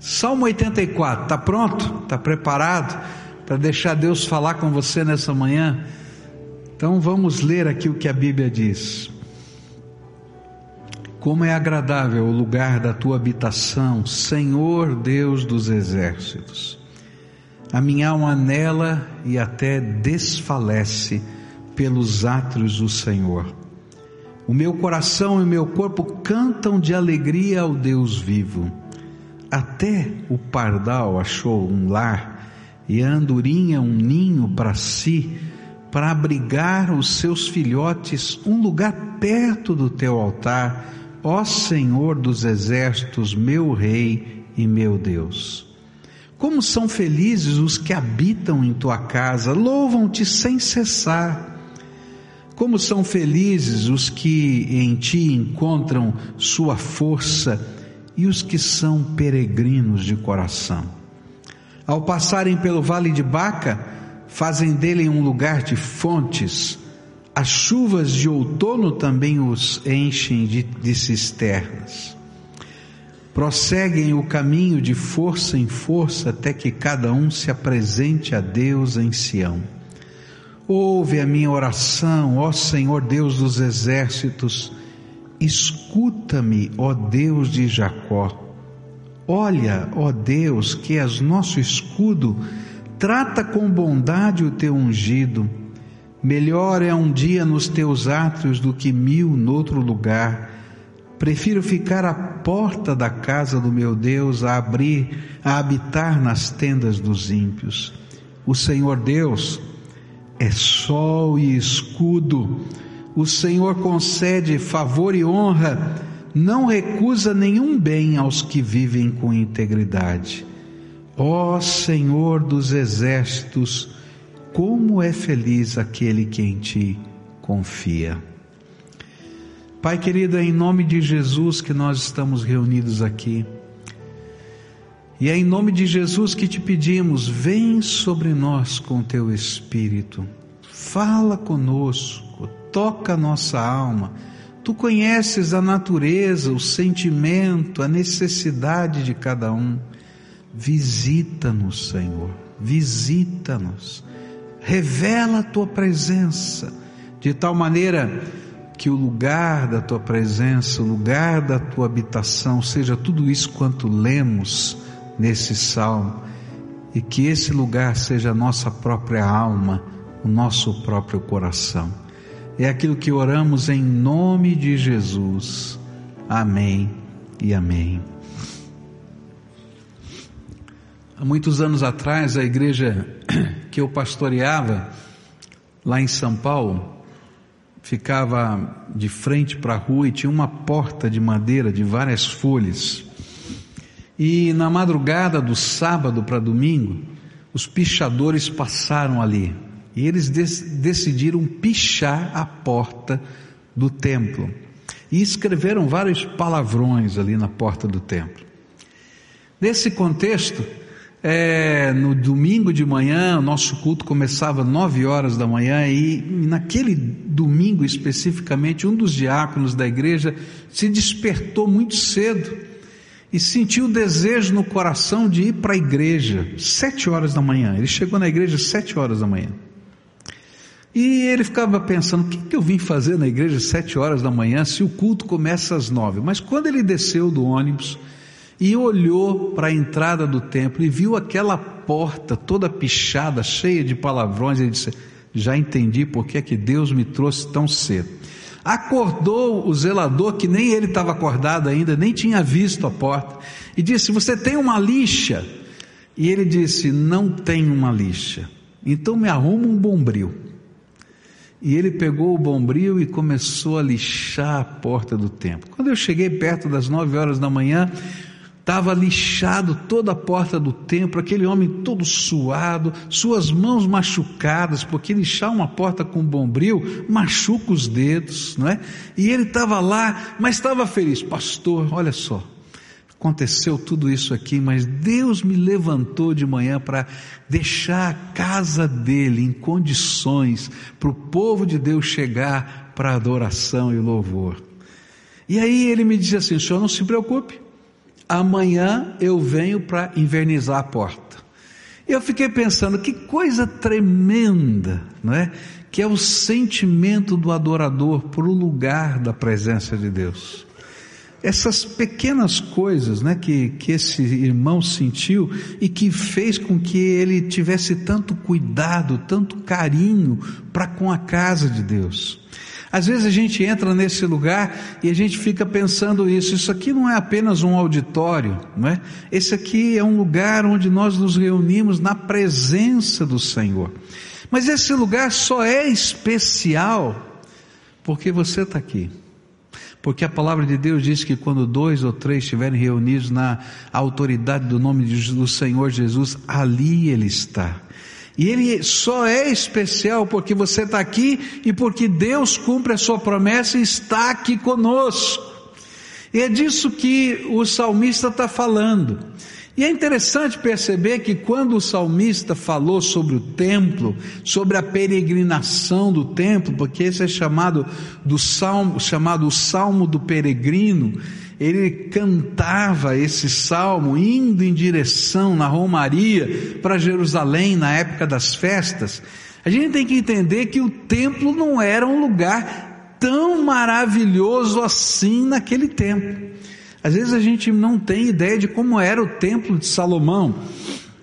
Salmo 84, está pronto? Está preparado para deixar Deus falar com você nessa manhã? Então vamos ler aqui o que a Bíblia diz. Como é agradável o lugar da tua habitação, Senhor Deus dos exércitos. A minha alma anela e até desfalece pelos átrios do Senhor. O meu coração e o meu corpo cantam de alegria ao Deus vivo. Até o pardal achou um lar e a andorinha um ninho para si, para abrigar os seus filhotes, um lugar perto do teu altar Ó Senhor dos exércitos, meu Rei e meu Deus. Como são felizes os que habitam em tua casa, louvam-te sem cessar. Como são felizes os que em ti encontram sua força e os que são peregrinos de coração. Ao passarem pelo vale de Baca, fazem dele um lugar de fontes, as chuvas de outono também os enchem de, de cisternas. Prosseguem o caminho de força em força até que cada um se apresente a Deus em Sião. Ouve a minha oração, ó Senhor Deus dos exércitos, escuta-me, ó Deus de Jacó. Olha, ó Deus, que és nosso escudo, trata com bondade o teu ungido Melhor é um dia nos teus átrios do que mil noutro lugar. Prefiro ficar à porta da casa do meu Deus a abrir, a habitar nas tendas dos ímpios. O Senhor Deus é sol e escudo. O Senhor concede favor e honra, não recusa nenhum bem aos que vivem com integridade. Ó Senhor dos exércitos, como é feliz aquele que em ti confia. Pai querido, é em nome de Jesus que nós estamos reunidos aqui. E é em nome de Jesus que te pedimos, vem sobre nós com teu Espírito, fala conosco, toca nossa alma. Tu conheces a natureza, o sentimento, a necessidade de cada um. Visita-nos, Senhor, visita-nos revela a tua presença, de tal maneira que o lugar da tua presença, o lugar da tua habitação, seja tudo isso quanto lemos nesse salmo, e que esse lugar seja a nossa própria alma, o nosso próprio coração. É aquilo que oramos em nome de Jesus. Amém e amém. Há muitos anos atrás, a igreja que eu pastoreava lá em São Paulo ficava de frente para a rua e tinha uma porta de madeira de várias folhas. E na madrugada do sábado para domingo, os pichadores passaram ali e eles decidiram pichar a porta do templo e escreveram vários palavrões ali na porta do templo. Nesse contexto, é, no domingo de manhã, o nosso culto começava nove horas da manhã e naquele domingo especificamente, um dos diáconos da igreja se despertou muito cedo e sentiu o desejo no coração de ir para a igreja, sete horas da manhã. Ele chegou na igreja sete horas da manhã. E ele ficava pensando, o que, que eu vim fazer na igreja sete horas da manhã se o culto começa às nove? Mas quando ele desceu do ônibus, e olhou para a entrada do templo e viu aquela porta toda pichada, cheia de palavrões, ele disse: Já entendi por que é que Deus me trouxe tão cedo. Acordou o zelador, que nem ele estava acordado ainda, nem tinha visto a porta, e disse: Você tem uma lixa? E ele disse: Não tenho uma lixa. Então me arruma um bombril. E ele pegou o bombril e começou a lixar a porta do templo. Quando eu cheguei perto das nove horas da manhã, estava lixado toda a porta do templo, aquele homem todo suado, suas mãos machucadas, porque lixar uma porta com bombril machuca os dedos, não é? E ele estava lá, mas estava feliz, pastor, olha só, aconteceu tudo isso aqui, mas Deus me levantou de manhã para deixar a casa dele em condições para o povo de Deus chegar para adoração e louvor. E aí ele me disse assim: o senhor não se preocupe, amanhã eu venho para invernizar a porta. Eu fiquei pensando que coisa tremenda, não é? Que é o sentimento do adorador por o lugar da presença de Deus. Essas pequenas coisas, né, que, que esse irmão sentiu e que fez com que ele tivesse tanto cuidado, tanto carinho para com a casa de Deus. Às vezes a gente entra nesse lugar e a gente fica pensando isso. Isso aqui não é apenas um auditório, não é? Esse aqui é um lugar onde nós nos reunimos na presença do Senhor. Mas esse lugar só é especial porque você está aqui. Porque a palavra de Deus diz que quando dois ou três estiverem reunidos na autoridade do nome do Senhor Jesus, ali Ele está. E ele só é especial porque você está aqui e porque Deus cumpre a sua promessa e está aqui conosco. E é disso que o salmista está falando. E é interessante perceber que quando o salmista falou sobre o templo, sobre a peregrinação do templo, porque esse é chamado do salmo, chamado o salmo do peregrino, ele cantava esse salmo indo em direção na Romaria para Jerusalém na época das festas. A gente tem que entender que o templo não era um lugar tão maravilhoso assim naquele tempo. Às vezes a gente não tem ideia de como era o templo de Salomão.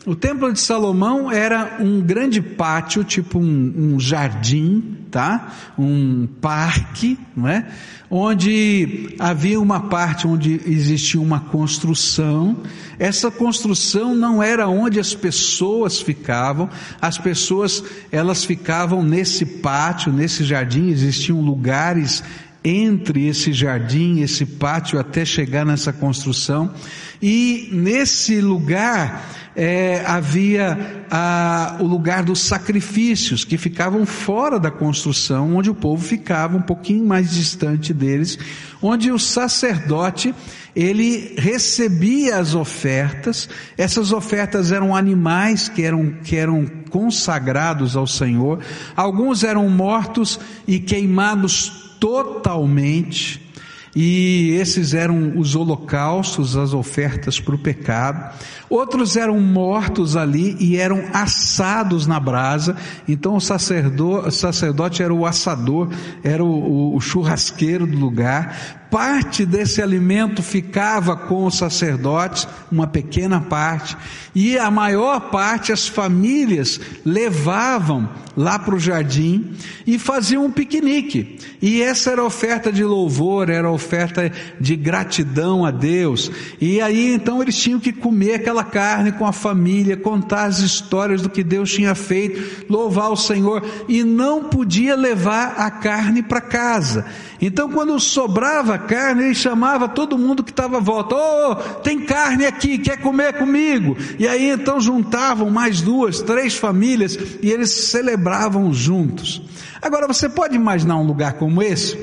O templo de Salomão era um grande pátio, tipo um, um jardim, tá? Um parque, não é? Onde havia uma parte onde existia uma construção. Essa construção não era onde as pessoas ficavam. As pessoas elas ficavam nesse pátio, nesse jardim. Existiam lugares entre esse jardim, esse pátio, até chegar nessa construção. E nesse lugar é, havia a, o lugar dos sacrifícios, que ficavam fora da construção, onde o povo ficava um pouquinho mais distante deles, onde o sacerdote ele recebia as ofertas, essas ofertas eram animais que eram, que eram consagrados ao Senhor, alguns eram mortos e queimados totalmente, e esses eram os holocaustos, as ofertas para o pecado. Outros eram mortos ali e eram assados na brasa. Então o sacerdote, o sacerdote era o assador, era o, o, o churrasqueiro do lugar parte desse alimento ficava com os sacerdotes, uma pequena parte, e a maior parte as famílias levavam lá para o jardim e faziam um piquenique. E essa era oferta de louvor, era oferta de gratidão a Deus. E aí então eles tinham que comer aquela carne com a família, contar as histórias do que Deus tinha feito, louvar o Senhor, e não podia levar a carne para casa. Então, quando sobrava carne, ele chamava todo mundo que estava à volta: Oh, tem carne aqui, quer comer comigo? E aí então juntavam mais duas, três famílias e eles celebravam juntos. Agora, você pode imaginar um lugar como esse,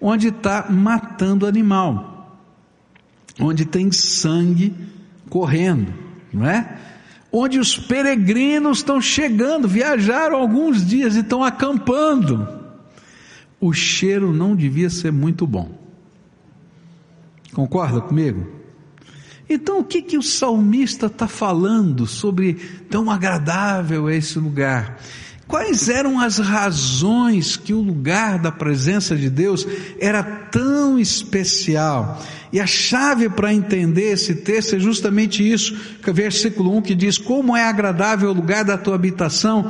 onde está matando animal, onde tem sangue correndo, não é? Onde os peregrinos estão chegando, viajaram alguns dias e estão acampando o cheiro não devia ser muito bom. Concorda comigo? Então, o que, que o salmista está falando sobre tão agradável é esse lugar? Quais eram as razões que o lugar da presença de Deus era tão especial? E a chave para entender esse texto é justamente isso, que é o versículo 1 que diz: Como é agradável o lugar da tua habitação,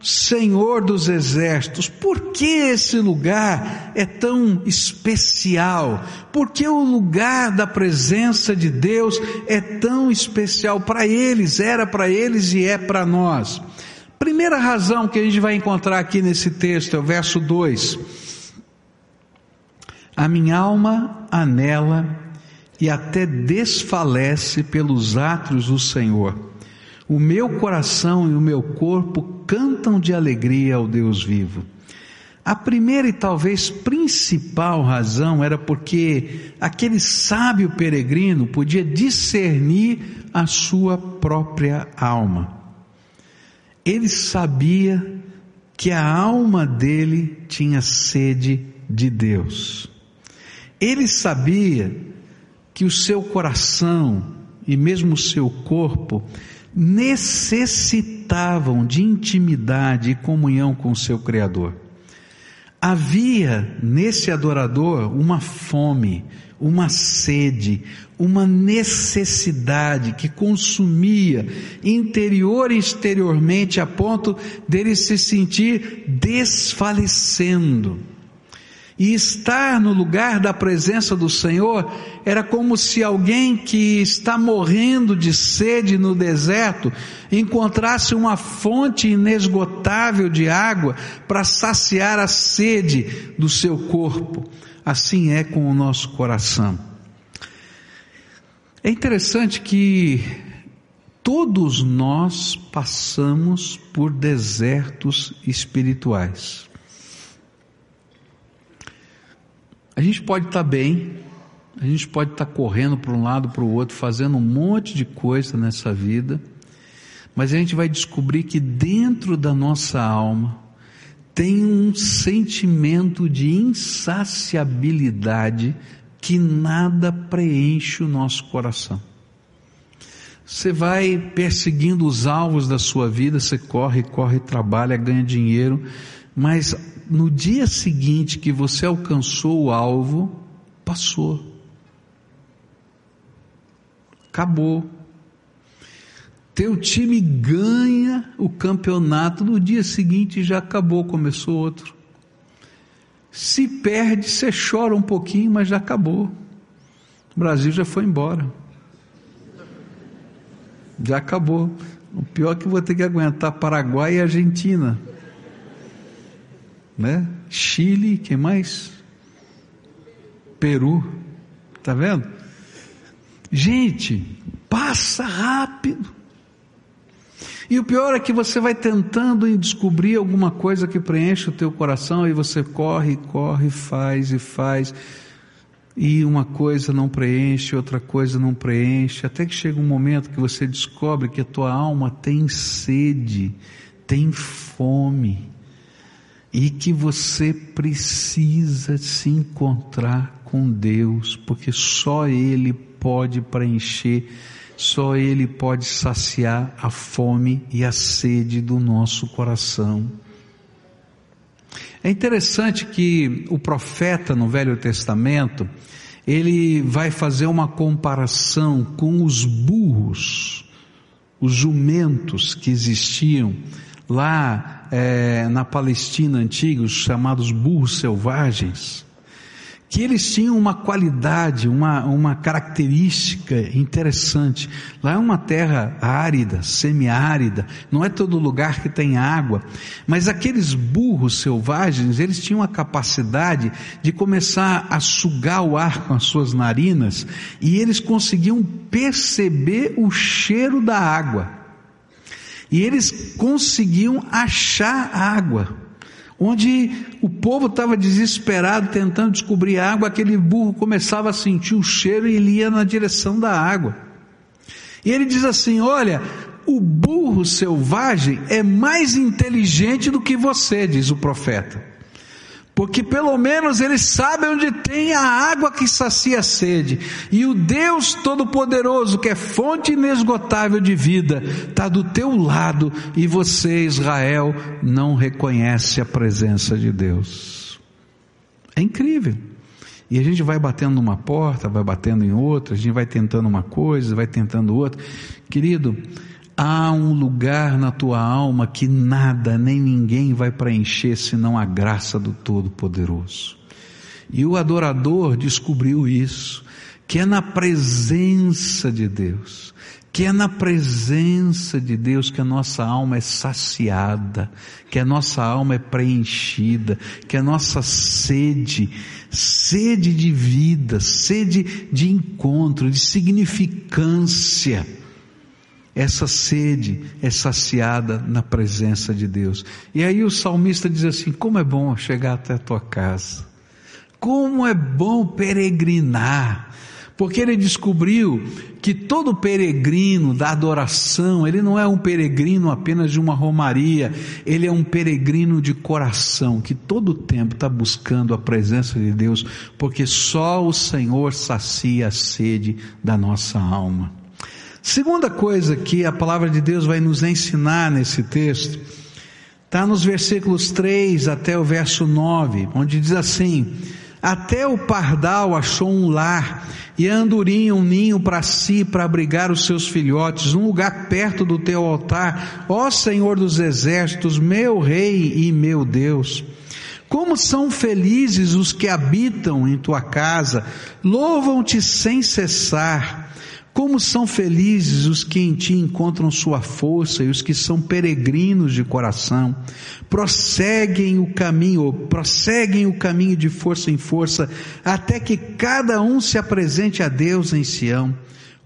Senhor dos exércitos, por que esse lugar é tão especial? Por que o lugar da presença de Deus é tão especial para eles, era para eles e é para nós? Primeira razão que a gente vai encontrar aqui nesse texto é o verso 2. A minha alma anela e até desfalece pelos atos do Senhor o meu coração e o meu corpo cantam de alegria ao Deus vivo. A primeira e talvez principal razão era porque aquele sábio peregrino podia discernir a sua própria alma. Ele sabia que a alma dele tinha sede de Deus. Ele sabia que o seu coração e mesmo seu corpo necessitavam de intimidade e comunhão com seu Criador. Havia nesse adorador uma fome, uma sede, uma necessidade que consumia interior e exteriormente a ponto dele se sentir desfalecendo. E estar no lugar da presença do Senhor era como se alguém que está morrendo de sede no deserto encontrasse uma fonte inesgotável de água para saciar a sede do seu corpo. Assim é com o nosso coração. É interessante que todos nós passamos por desertos espirituais. A gente pode estar bem, a gente pode estar correndo para um lado, para o outro, fazendo um monte de coisa nessa vida, mas a gente vai descobrir que dentro da nossa alma tem um sentimento de insaciabilidade que nada preenche o nosso coração. Você vai perseguindo os alvos da sua vida, você corre, corre, trabalha, ganha dinheiro, mas no dia seguinte que você alcançou o alvo, passou. Acabou. Teu time ganha o campeonato, no dia seguinte já acabou, começou outro. Se perde, você chora um pouquinho, mas já acabou. O Brasil já foi embora. Já acabou. O pior é que vou ter que aguentar Paraguai e Argentina né? Chile, que mais? Peru, tá vendo? Gente, passa rápido. E o pior é que você vai tentando descobrir alguma coisa que preenche o teu coração e você corre, corre, faz e faz. E uma coisa não preenche, outra coisa não preenche, até que chega um momento que você descobre que a tua alma tem sede, tem fome e que você precisa se encontrar com Deus, porque só Ele pode preencher, só Ele pode saciar a fome e a sede do nosso coração. É interessante que o profeta no Velho Testamento, ele vai fazer uma comparação com os burros, os jumentos que existiam lá é, na Palestina antiga, os chamados burros selvagens, que eles tinham uma qualidade, uma, uma característica interessante. Lá é uma terra árida, semiárida, não é todo lugar que tem água, mas aqueles burros selvagens, eles tinham a capacidade de começar a sugar o ar com as suas narinas e eles conseguiam perceber o cheiro da água. E eles conseguiam achar água. Onde o povo estava desesperado tentando descobrir água, aquele burro começava a sentir o cheiro e ele ia na direção da água. E ele diz assim: Olha, o burro selvagem é mais inteligente do que você, diz o profeta porque pelo menos eles sabem onde tem a água que sacia a sede, e o Deus Todo-Poderoso, que é fonte inesgotável de vida, está do teu lado, e você, Israel, não reconhece a presença de Deus. É incrível. E a gente vai batendo numa porta, vai batendo em outra, a gente vai tentando uma coisa, vai tentando outra. Querido, Há um lugar na tua alma que nada nem ninguém vai preencher senão a graça do Todo-Poderoso. E o adorador descobriu isso, que é na presença de Deus, que é na presença de Deus que a nossa alma é saciada, que a nossa alma é preenchida, que a nossa sede, sede de vida, sede de encontro, de significância, essa sede é saciada na presença de Deus. E aí o salmista diz assim: como é bom chegar até a tua casa, como é bom peregrinar, porque ele descobriu que todo peregrino da adoração, ele não é um peregrino apenas de uma romaria, ele é um peregrino de coração, que todo o tempo está buscando a presença de Deus, porque só o Senhor sacia a sede da nossa alma. Segunda coisa que a palavra de Deus vai nos ensinar nesse texto, está nos versículos 3 até o verso 9, onde diz assim: Até o pardal achou um lar, e a andorinha um ninho para si, para abrigar os seus filhotes, um lugar perto do teu altar, ó Senhor dos exércitos, meu Rei e meu Deus. Como são felizes os que habitam em tua casa, louvam-te sem cessar. Como são felizes os que em ti encontram sua força e os que são peregrinos de coração, prosseguem o caminho, prosseguem o caminho de força em força, até que cada um se apresente a Deus em Sião.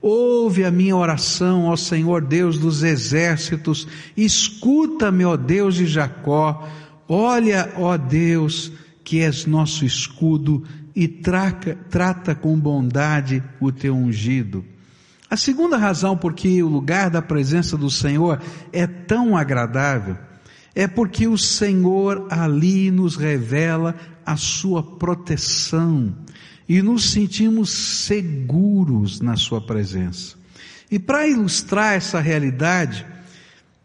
Ouve a minha oração, ó Senhor Deus dos exércitos, escuta-me, ó Deus de Jacó, olha, ó Deus, que és nosso escudo, e traca, trata com bondade o teu ungido. A segunda razão por que o lugar da presença do Senhor é tão agradável é porque o Senhor ali nos revela a sua proteção e nos sentimos seguros na sua presença. E para ilustrar essa realidade,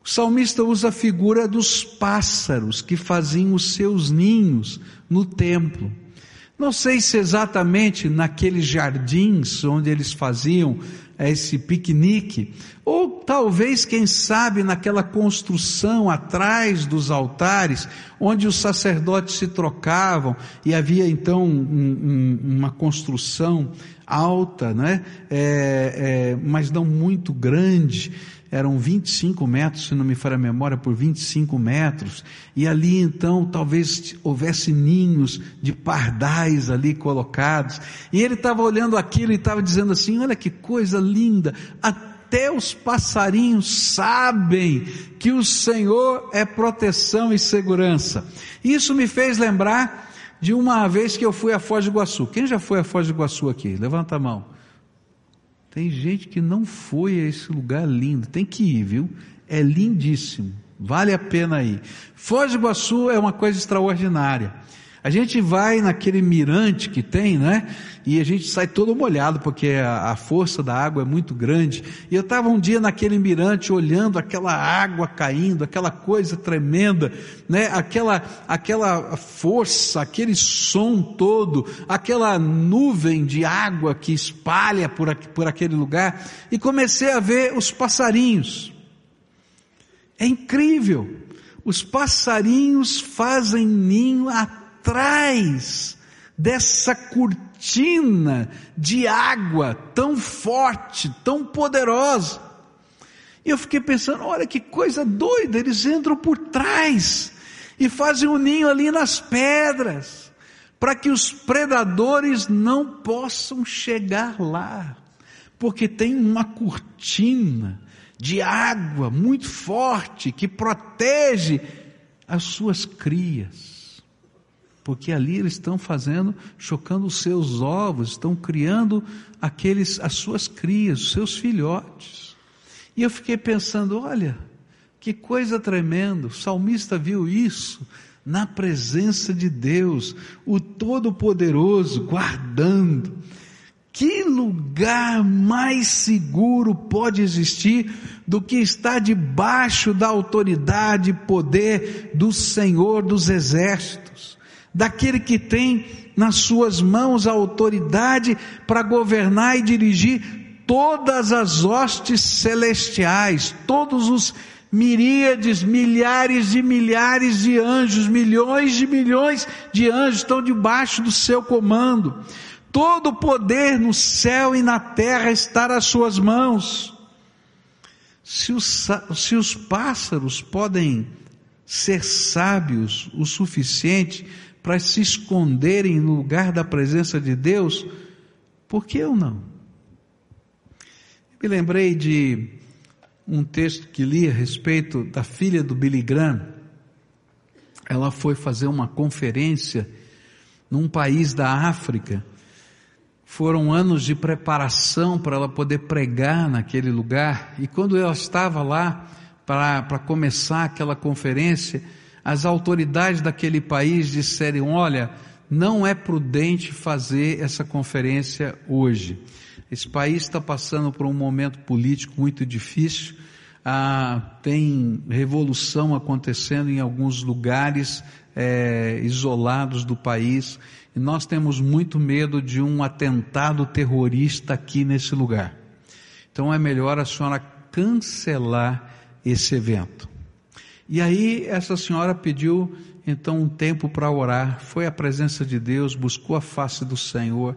o salmista usa a figura dos pássaros que faziam os seus ninhos no templo. Não sei se exatamente naqueles jardins onde eles faziam esse piquenique, ou talvez, quem sabe, naquela construção atrás dos altares, onde os sacerdotes se trocavam e havia então um, um, uma construção alta, né? É, é, mas não muito grande, eram 25 metros, se não me falha a memória, por 25 metros, e ali então talvez houvesse ninhos de pardais ali colocados, e ele estava olhando aquilo e estava dizendo assim: olha que coisa linda, até os passarinhos sabem que o Senhor é proteção e segurança. Isso me fez lembrar de uma vez que eu fui a Foz do Iguaçu. Quem já foi a Foz do Iguaçu aqui? Levanta a mão. Tem gente que não foi a esse lugar lindo. Tem que ir, viu? É lindíssimo. Vale a pena ir. Foz do Iguaçu é uma coisa extraordinária. A gente vai naquele mirante que tem, né? E a gente sai todo molhado porque a, força da água é muito grande. E eu estava um dia naquele mirante olhando aquela água caindo, aquela coisa tremenda, né? Aquela, aquela força, aquele som todo, aquela nuvem de água que espalha por, por aquele lugar. E comecei a ver os passarinhos. É incrível. Os passarinhos fazem ninho até atrás dessa cortina de água tão forte, tão poderosa. E eu fiquei pensando, olha que coisa doida, eles entram por trás e fazem um ninho ali nas pedras, para que os predadores não possam chegar lá, porque tem uma cortina de água muito forte que protege as suas crias porque ali eles estão fazendo, chocando os seus ovos, estão criando aqueles, as suas crias, os seus filhotes. E eu fiquei pensando, olha, que coisa tremenda, o salmista viu isso na presença de Deus, o Todo-Poderoso, guardando. Que lugar mais seguro pode existir do que estar debaixo da autoridade e poder do Senhor dos Exércitos? Daquele que tem nas suas mãos a autoridade para governar e dirigir todas as hostes celestiais, todos os miríades, milhares de milhares de anjos, milhões de milhões de anjos estão debaixo do seu comando. Todo o poder no céu e na terra está nas suas mãos. Se os, se os pássaros podem ser sábios o suficiente para se esconderem no lugar da presença de Deus, por que eu não? Me lembrei de um texto que li a respeito da filha do Billy Graham. Ela foi fazer uma conferência num país da África. foram anos de preparação para ela poder pregar naquele lugar, e quando ela estava lá para começar aquela conferência, as autoridades daquele país disseram: Olha, não é prudente fazer essa conferência hoje. Esse país está passando por um momento político muito difícil, ah, tem revolução acontecendo em alguns lugares é, isolados do país, e nós temos muito medo de um atentado terrorista aqui nesse lugar. Então é melhor a senhora cancelar esse evento. E aí essa senhora pediu então um tempo para orar, foi à presença de Deus, buscou a face do Senhor,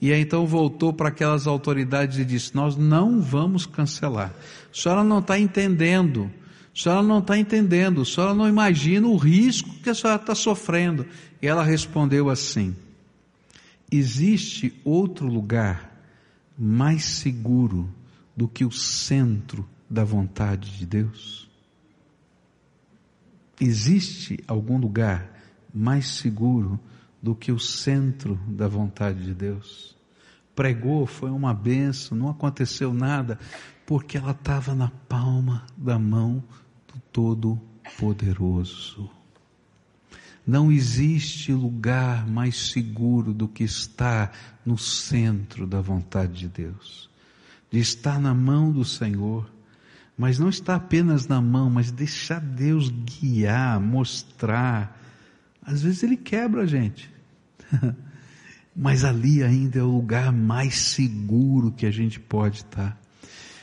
e aí então voltou para aquelas autoridades e disse: Nós não vamos cancelar. A senhora não está entendendo. A senhora não está entendendo. A senhora não imagina o risco que a senhora está sofrendo. E ela respondeu assim: Existe outro lugar mais seguro do que o centro da vontade de Deus? Existe algum lugar mais seguro do que o centro da vontade de Deus? Pregou, foi uma benção, não aconteceu nada, porque ela estava na palma da mão do Todo-Poderoso. Não existe lugar mais seguro do que estar no centro da vontade de Deus, de estar na mão do Senhor, mas não está apenas na mão, mas deixar Deus guiar, mostrar. Às vezes Ele quebra a gente, mas ali ainda é o lugar mais seguro que a gente pode estar.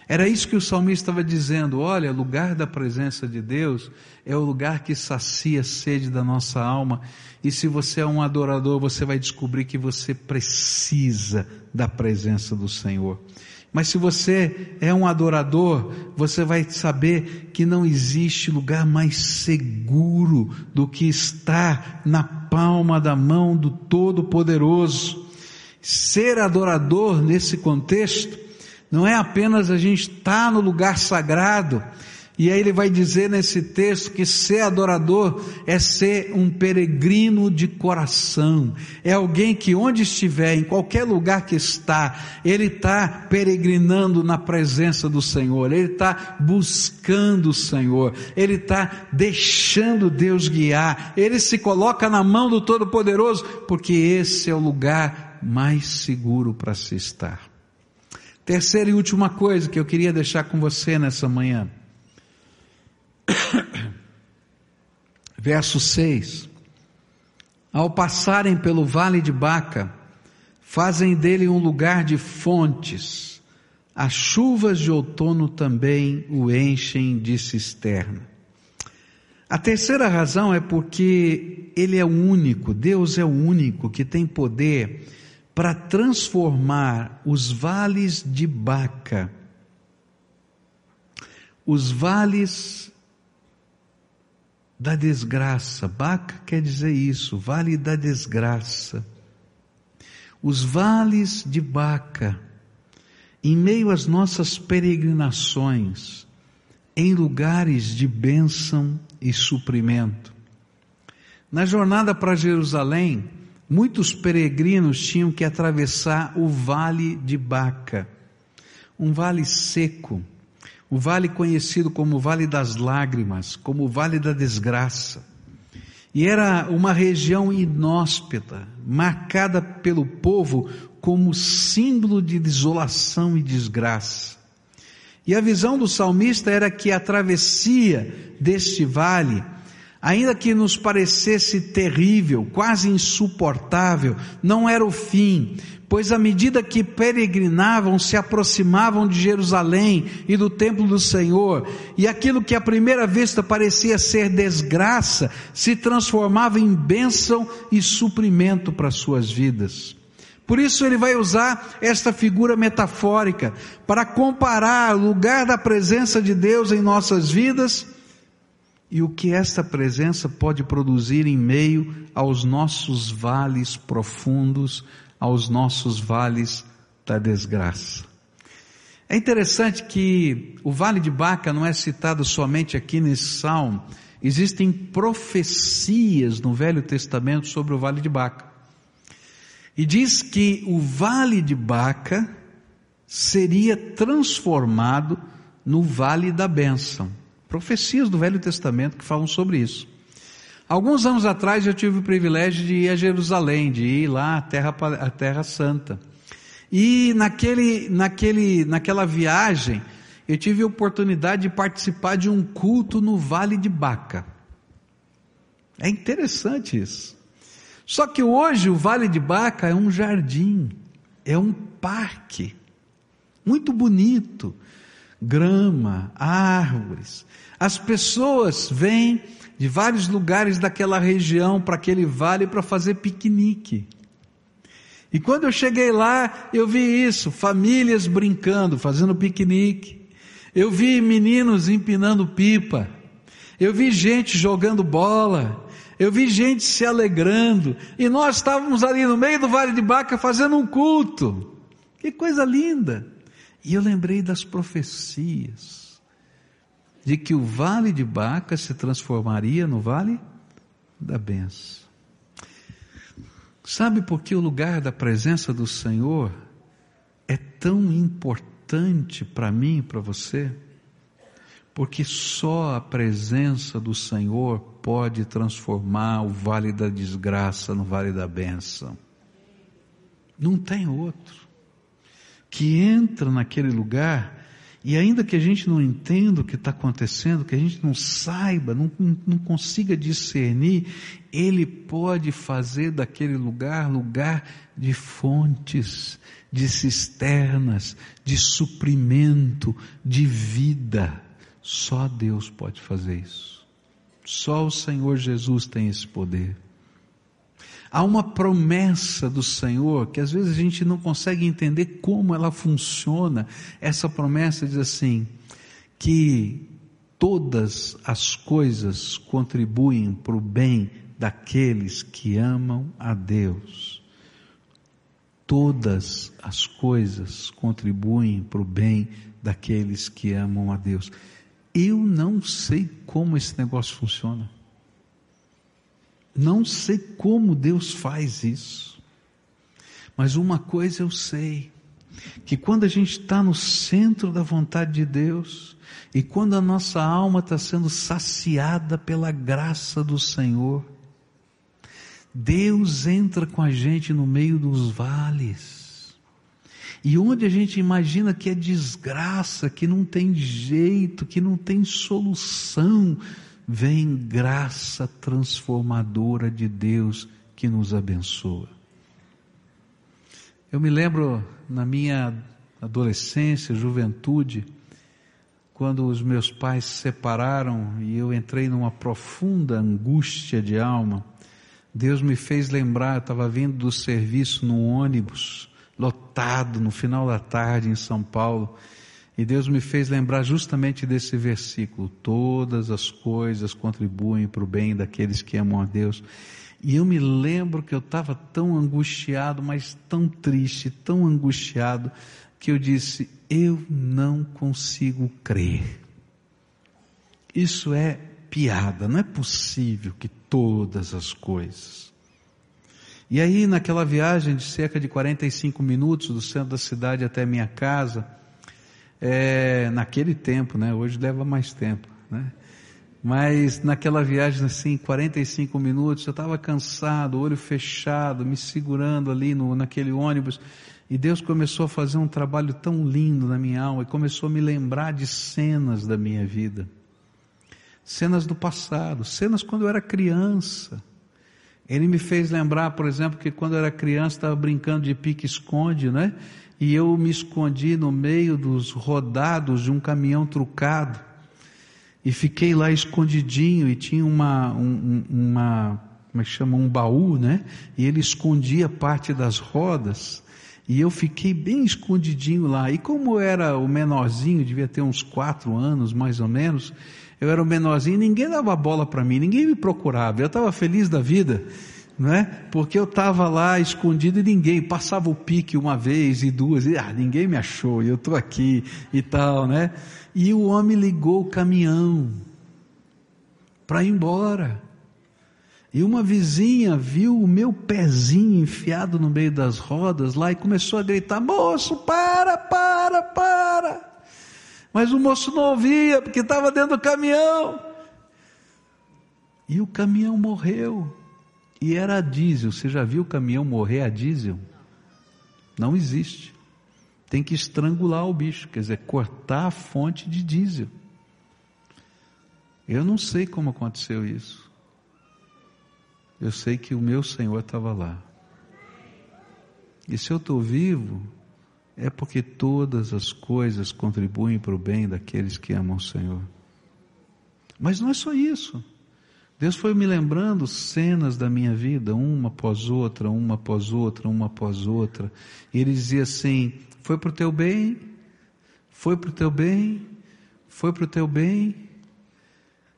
Era isso que o salmista estava dizendo: olha, lugar da presença de Deus é o lugar que sacia a sede da nossa alma, e se você é um adorador, você vai descobrir que você precisa da presença do Senhor. Mas se você é um adorador, você vai saber que não existe lugar mais seguro do que estar na palma da mão do Todo-Poderoso. Ser adorador nesse contexto não é apenas a gente estar tá no lugar sagrado, e aí ele vai dizer nesse texto que ser adorador é ser um peregrino de coração. É alguém que onde estiver, em qualquer lugar que está, ele está peregrinando na presença do Senhor. Ele está buscando o Senhor. Ele está deixando Deus guiar. Ele se coloca na mão do Todo-Poderoso, porque esse é o lugar mais seguro para se estar. Terceira e última coisa que eu queria deixar com você nessa manhã Verso 6. Ao passarem pelo vale de Baca, fazem dele um lugar de fontes. As chuvas de outono também o enchem de cisterna. A terceira razão é porque ele é o único, Deus é o único que tem poder para transformar os vales de Baca, os vales da desgraça. Baca quer dizer isso, vale da desgraça. Os vales de Baca, em meio às nossas peregrinações, em lugares de bênção e suprimento. Na jornada para Jerusalém, muitos peregrinos tinham que atravessar o vale de Baca, um vale seco, o vale conhecido como Vale das Lágrimas, como Vale da Desgraça. E era uma região inóspita, marcada pelo povo como símbolo de desolação e desgraça. E a visão do salmista era que a travessia deste vale, ainda que nos parecesse terrível, quase insuportável, não era o fim, pois à medida que peregrinavam, se aproximavam de Jerusalém e do templo do Senhor, e aquilo que à primeira vista parecia ser desgraça, se transformava em bênção e suprimento para suas vidas. Por isso ele vai usar esta figura metafórica para comparar o lugar da presença de Deus em nossas vidas e o que esta presença pode produzir em meio aos nossos vales profundos, aos nossos vales da desgraça. É interessante que o vale de Baca não é citado somente aqui nesse salmo, existem profecias no Velho Testamento sobre o vale de Baca. E diz que o vale de Baca seria transformado no vale da bênção. Profecias do Velho Testamento que falam sobre isso. Alguns anos atrás eu tive o privilégio de ir a Jerusalém, de ir lá à Terra, à terra Santa. E naquele, naquele, naquela viagem, eu tive a oportunidade de participar de um culto no Vale de Baca. É interessante isso. Só que hoje o Vale de Baca é um jardim, é um parque, muito bonito, grama, árvores. As pessoas vêm de vários lugares daquela região para aquele vale para fazer piquenique. E quando eu cheguei lá, eu vi isso, famílias brincando, fazendo piquenique. Eu vi meninos empinando pipa. Eu vi gente jogando bola. Eu vi gente se alegrando. E nós estávamos ali no meio do Vale de Baca fazendo um culto. Que coisa linda. E eu lembrei das profecias de que o Vale de Baca se transformaria no Vale da Benção. Sabe por que o lugar da presença do Senhor é tão importante para mim e para você? Porque só a presença do Senhor pode transformar o vale da desgraça no vale da bênção. Não tem outro. Que entra naquele lugar e ainda que a gente não entenda o que está acontecendo, que a gente não saiba, não, não consiga discernir, Ele pode fazer daquele lugar lugar de fontes, de cisternas, de suprimento, de vida. Só Deus pode fazer isso. Só o Senhor Jesus tem esse poder. Há uma promessa do Senhor que às vezes a gente não consegue entender como ela funciona. Essa promessa diz assim: que todas as coisas contribuem para o bem daqueles que amam a Deus. Todas as coisas contribuem para o bem daqueles que amam a Deus. Eu não sei como esse negócio funciona. Não sei como Deus faz isso, mas uma coisa eu sei, que quando a gente está no centro da vontade de Deus, e quando a nossa alma está sendo saciada pela graça do Senhor, Deus entra com a gente no meio dos vales. E onde a gente imagina que é desgraça, que não tem jeito, que não tem solução, vem graça transformadora de Deus que nos abençoa. Eu me lembro na minha adolescência, juventude, quando os meus pais se separaram e eu entrei numa profunda angústia de alma, Deus me fez lembrar, eu estava vindo do serviço num ônibus lotado no final da tarde em São Paulo, e Deus me fez lembrar justamente desse versículo: todas as coisas contribuem para o bem daqueles que amam a Deus. E eu me lembro que eu estava tão angustiado, mas tão triste, tão angustiado, que eu disse: eu não consigo crer. Isso é piada, não é possível que todas as coisas. E aí, naquela viagem de cerca de 45 minutos do centro da cidade até minha casa, é, naquele tempo, né? Hoje leva mais tempo, né? Mas naquela viagem assim, 45 minutos, eu estava cansado, olho fechado, me segurando ali no, naquele ônibus, e Deus começou a fazer um trabalho tão lindo na minha alma e começou a me lembrar de cenas da minha vida. Cenas do passado, cenas quando eu era criança. Ele me fez lembrar, por exemplo, que quando eu era criança estava brincando de pique-esconde, né? E eu me escondi no meio dos rodados de um caminhão trucado e fiquei lá escondidinho e tinha uma, um, uma como é que chama, um baú, né? E ele escondia parte das rodas e eu fiquei bem escondidinho lá. E como eu era o menorzinho, devia ter uns quatro anos mais ou menos, eu era o menorzinho, ninguém dava bola para mim, ninguém me procurava. Eu estava feliz da vida não é? Porque eu estava lá escondido e ninguém passava o pique uma vez e duas e ah, ninguém me achou e eu estou aqui e tal, né? E o homem ligou o caminhão para ir embora. E uma vizinha viu o meu pezinho enfiado no meio das rodas lá e começou a gritar: Moço, para, para, para. Mas o moço não ouvia porque estava dentro do caminhão. E o caminhão morreu. E era a diesel. Você já viu o caminhão morrer a diesel? Não existe. Tem que estrangular o bicho, quer dizer, cortar a fonte de diesel. Eu não sei como aconteceu isso. Eu sei que o meu Senhor estava lá. E se eu estou vivo, é porque todas as coisas contribuem para o bem daqueles que amam o Senhor. Mas não é só isso. Deus foi me lembrando cenas da minha vida, uma após outra, uma após outra, uma após outra. E ele dizia assim: foi para o teu bem, foi para o teu bem, foi para o teu bem.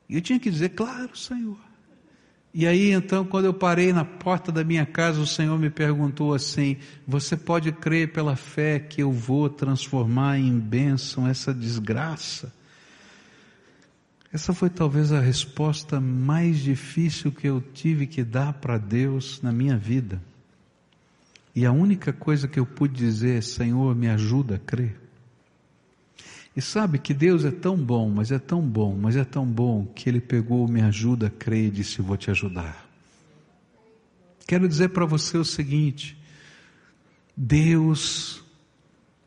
E eu tinha que dizer, claro, Senhor. E aí então, quando eu parei na porta da minha casa, o Senhor me perguntou assim: Você pode crer pela fé que eu vou transformar em bênção essa desgraça? Essa foi talvez a resposta mais difícil que eu tive que dar para Deus na minha vida. E a única coisa que eu pude dizer é: Senhor, me ajuda a crer. E sabe que Deus é tão bom, mas é tão bom, mas é tão bom que Ele pegou, me ajuda a crer e disse: Vou te ajudar. Quero dizer para você o seguinte: Deus,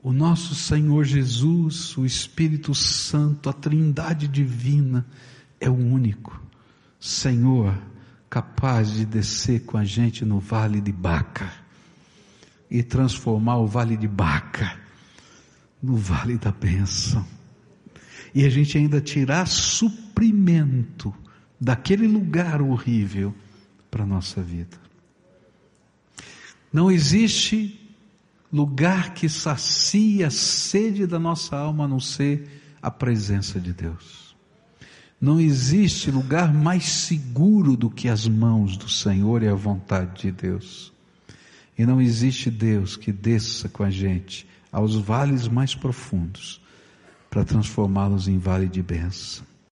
o nosso Senhor Jesus, o Espírito Santo, a Trindade Divina, é o único Senhor capaz de descer com a gente no vale de Baca e transformar o vale de Baca no vale da bênção. E a gente ainda tirar suprimento daquele lugar horrível para a nossa vida. Não existe lugar que sacia a sede da nossa alma a não ser a presença de Deus. Não existe lugar mais seguro do que as mãos do Senhor e a vontade de Deus. E não existe Deus que desça com a gente aos vales mais profundos, para transformá-los em vale de bênção.